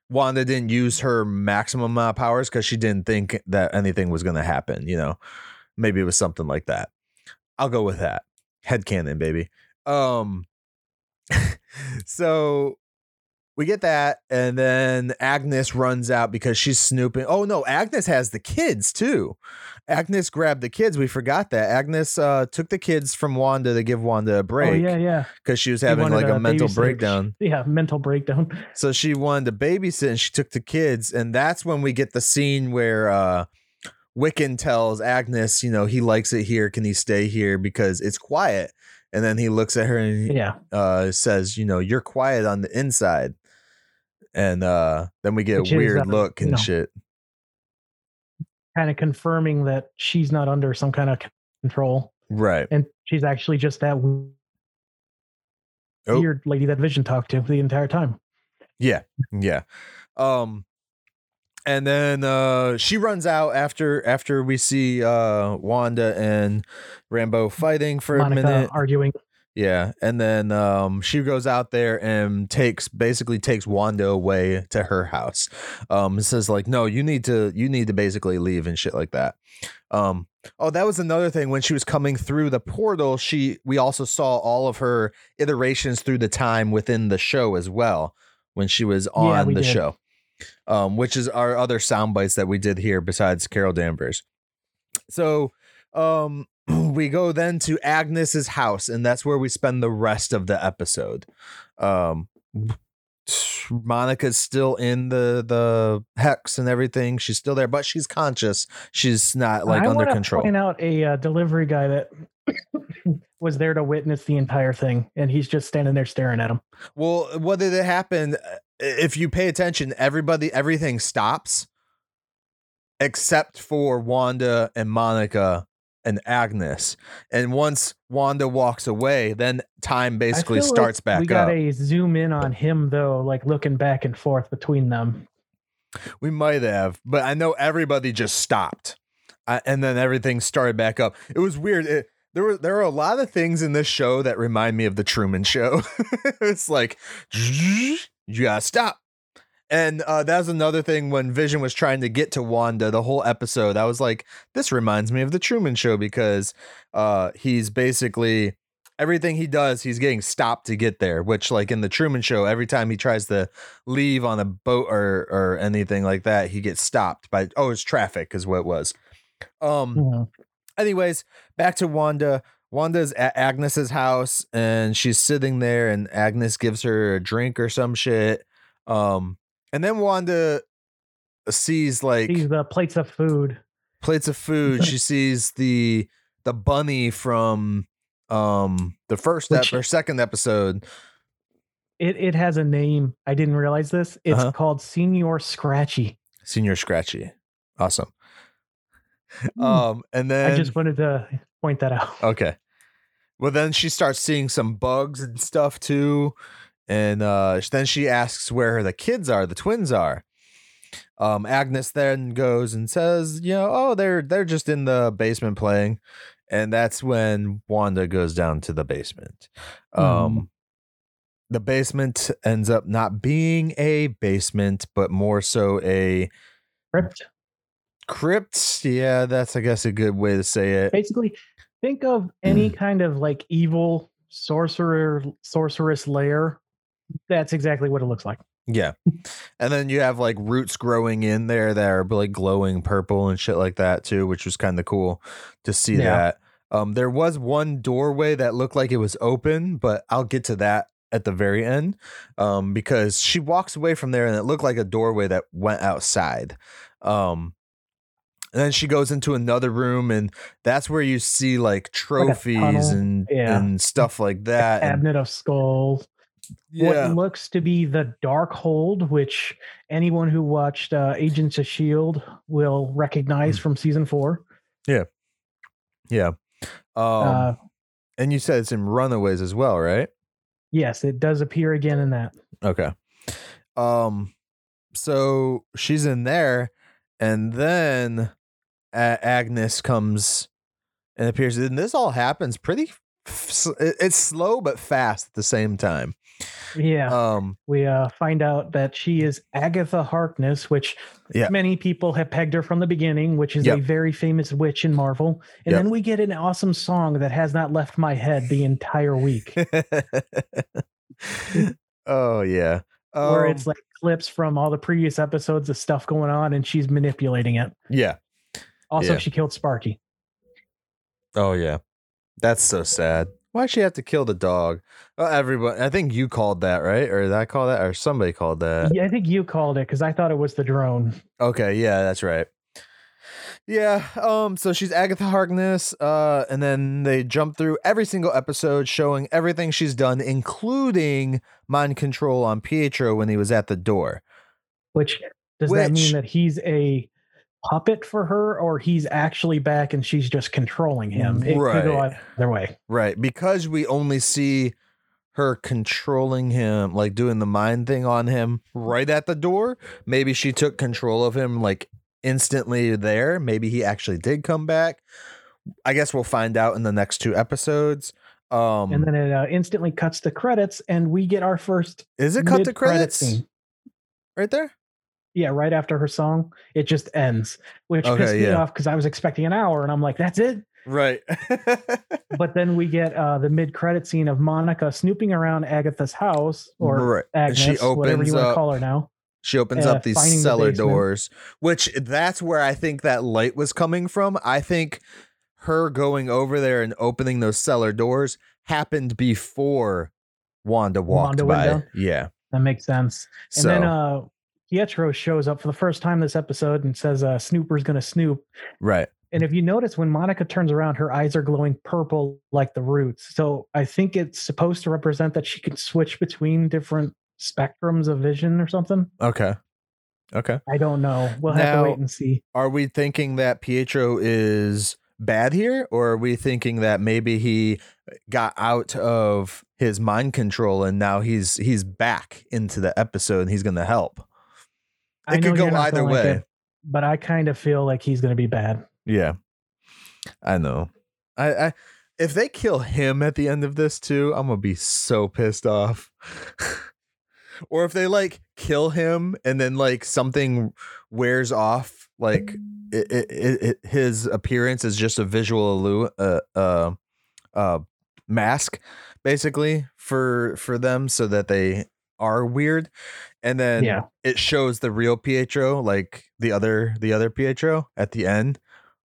Wanda didn't use her maximum of powers cuz she didn't think that anything was going to happen, you know. Maybe it was something like that. I'll go with that. Headcanon, baby. Um so we get that and then agnes runs out because she's snooping. Oh no agnes has the kids too. Agnes grabbed the kids. We forgot that. Agnes uh took the kids from wanda to give wanda a break. Oh yeah, yeah, because she was having like a to mental babysit. breakdown. Yeah, mental breakdown. so she wanted to babysit and she took the kids and that's when we get the scene where uh wiccan tells agnes you know he likes it here. Can he stay here? Because it's quiet. And then he looks at her and Yeah, uh says, you know, you're quiet on the inside. And uh then we get Which a is, weird uh, look and no. shit. kind of confirming that she's not under some kind of control, Right. and she's actually just that Oh. weird lady that Vision talked to the entire time. Yeah. Yeah. Um and then uh she runs out after after we see uh Wanda and Rambo fighting for Monica a minute. arguing. Yeah, and then um, she goes out there and takes basically takes Wanda away to her house. Um, and says like, no, you need to you need to basically leave and shit like that. Um, oh, that was another thing when she was coming through the portal. She we also saw all of her iterations through the time within the show as well when she was on we the did. show. Um, which is our other sound bites that we did here besides Carol Danvers. So um we go then to Agnes's house, and that's where we spend the rest of the episode. Um Monica's still in the the hex and everything. She's still there, but she's conscious. She's not like I under control. Point out a uh, delivery guy that was there to witness the entire thing, and he's just standing there staring at him. Well, what did it happen? If you pay attention, everybody, everything stops except for Wanda and Monica and Agnes. And once Wanda walks away, then time basically feel like starts back We got up. to zoom in on him though, like looking back and forth between them. We might have, but I know everybody just stopped, uh, and then everything started back up. It was weird. It, there were there were a lot of things in this show that remind me of the Truman Show. it's like you gotta stop, and uh, that was another thing when Vision was trying to get to Wanda. The whole episode, I was like, this reminds me of the Truman Show because uh, he's basically everything he does, he's getting stopped to get there. Which, like in the Truman Show, every time he tries to leave on a boat or or anything like that, he gets stopped by oh, it's traffic is what it was. Um. Mhm. Anyways, back to Wanda. Wanda's at Agnes's house and she's sitting there, and Agnes gives her a drink or some shit. Um, and then Wanda sees like These the plates of food. plates of food. she sees the the bunny from um the first ep- or second episode. It it has a name. I didn't realize this. It's Uh-huh. called Señor Scratchy. Señor Scratchy. Awesome. Hmm. Um, and then I just wanted to point that out. Okay. Well, then she starts seeing some bugs and stuff too. And uh, then she asks where the kids are, the twins are. Um, Agnes then goes and says, you know, oh, they're they're just in the basement playing. And that's when Wanda goes down to the basement. Um, Mhm. the basement ends up not being a basement, but more so a Crypt. crypt. Yeah, that's I guess a good way to say it. Basically, think of any Mm. kind of like evil sorcerer sorceress lair. That's exactly what it looks like. Yeah. And then you have like roots growing in there that are like glowing purple and shit like that too, which was kind of cool to see Yeah. that. Um there was one doorway that looked like it was open, but I'll get to that at the very end. Um because she walks away from there and it looked like a doorway that went outside. Um and then she goes into another room and that's where you see like trophies tunnel. and Yeah. and stuff like that. and- Cabinet of skulls. What looks to be the Dark Hold, which anyone who watched uh, Agents of Shield will recognize Hmm. from season four. yeah. Um, uh, and you said it's in Runaways as well, right? yes, it does appear again in that. Okay. Um so she's in there and then Agnes comes and appears and this all happens pretty f- it's slow but fast at the same time. Yeah, Um we uh, find out that she is Agatha Harkness, which Yeah. many people have pegged her from the beginning, which is Yep. a very famous witch in Marvel. And Yep. then we get an awesome song that has not left my head the entire week, oh yeah. where Um, it's like clips from all the previous episodes of stuff going on, and she's manipulating it. yeah. Also, Yeah. she killed Sparky. Oh yeah. That's so sad. Why'd she have to kill the dog? Oh, everybody I think you called that, right? Or did I call that? Or somebody called that. Yeah, I think you called it because I thought it was the drone. Okay, yeah, that's right. Yeah, um, so she's Agatha Harkness, uh, and then they jump through every single episode showing everything she's done, including mind control on Pietro when he was at the door. Which does that mean that he's a puppet for her, or he's actually back and she's just controlling him? It could go Right. either way. Right, because we only see her controlling him, like doing the mind thing on him right at the door. Maybe she took control of him like instantly there. Maybe he actually did come back. I guess we'll find out in the next two episodes. Um and then it uh, instantly cuts to credits, and we get our first Is it cut to credits scene. right there? Yeah, right after her song, it just ends, which Okay, pissed me yeah. off because I was expecting an hour, and I'm like, "That's it." Right. But then we get uh, the mid-credit scene of Monica snooping around Agatha's house, or right. Agnes, she whatever opens you want to call her now. she opens uh, up these finding the cellar doors, which that's where I think that light was coming from. I think her going over there and opening those cellar doors happened before Wanda walked Wanda by. down? Yeah. That makes sense. And So then uh Pietro shows up for the first time this episode and says uh Snooper's gonna snoop. right. And if you notice when Monica turns around, her eyes are glowing purple like the roots. So I think it's supposed to represent that she can switch between different spectrums of vision or something. Okay. Okay. I don't know. We'll have Now- to wait and see. Are we thinking that Pietro is bad here, or are we thinking that maybe he got out of his mind control and now he's he's back into the episode and he's going to help? I It could go either gonna like way. it, but I kind of feel like he's gonna be bad. Yeah, I know. I, I if they kill him at the end of this too, I'm gonna be so pissed off. or if they like kill him and then like something wears off, like it, it, it, his appearance is just a visual illu- uh, uh, uh, mask, basically for for them, so that they are weird, and then Yeah. it shows the real Pietro, like the other the other Pietro at the end.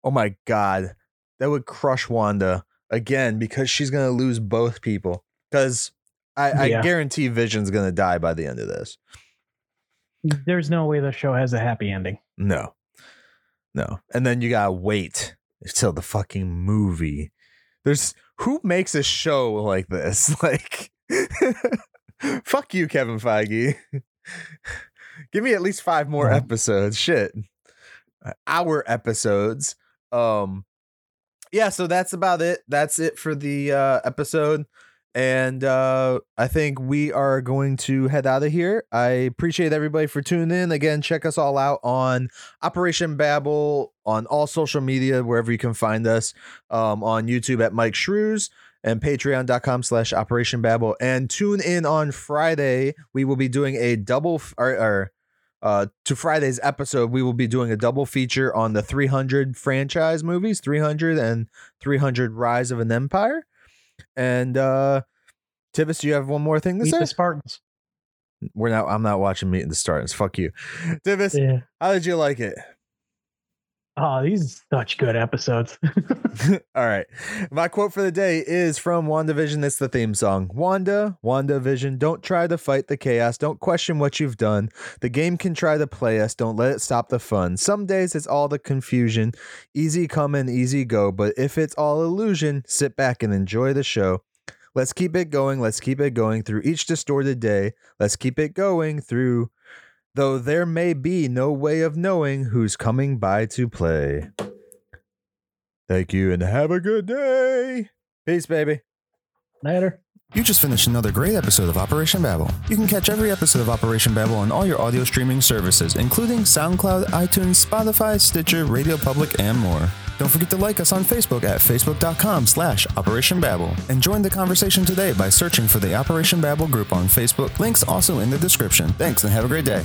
Oh my god, that would crush Wanda again because she's gonna lose both people. Because I, I guarantee Vision's gonna die by the end of this. There's no way the show has a happy ending. No, no, and then you gotta wait till the fucking movie. There's who makes a show like this? Like, fuck you, Kevin Feige. Give me at least five more Yeah. episodes. Shit, hour episodes. Um, yeah. So that's about it. That's it for the uh, episode. And uh, I think we are going to head out of here. I appreciate everybody for tuning in. Again, check us all out on Operation Babel on all social media, wherever you can find us. Um, on YouTube at Mike Shrews and patreon.com slash Operation Babel. And tune in on Friday. We will be doing a double f- or, or uh, to Friday's episode, we will be doing a double feature on the 300 franchise movies, 300 and 300 Rise of an Empire. And uh Tivis, do you have one more thing to Meet say? the Spartans. We're not I'm not watching Meeting the Stars. Fuck you. Tivis, Yeah. how did you like it? Oh, these are such good episodes. All right. My quote for the day is from WandaVision. It's the theme song. Wanda, WandaVision, don't try to fight the chaos. Don't question what you've done. The game can try to play us. Don't let it stop the fun. Some days it's all the confusion. Easy come and easy go. But if it's all illusion, sit back and enjoy the show. Let's keep it going. Let's keep it going through each distorted day. Let's keep it going through, though there may be no way of knowing who's coming by to play. Thank you and have a good day. Peace, baby. Later. You just finished another great episode of Operation Babel. You can catch every episode of Operation Babel on all your audio streaming services, including SoundCloud, iTunes, Spotify, Stitcher, Radio Public, and more. Don't forget to like us on Facebook at facebook.com slash Operation Babel. And join the conversation today by searching for the Operation Babel group on Facebook. Links also in the description. Thanks and have a great day.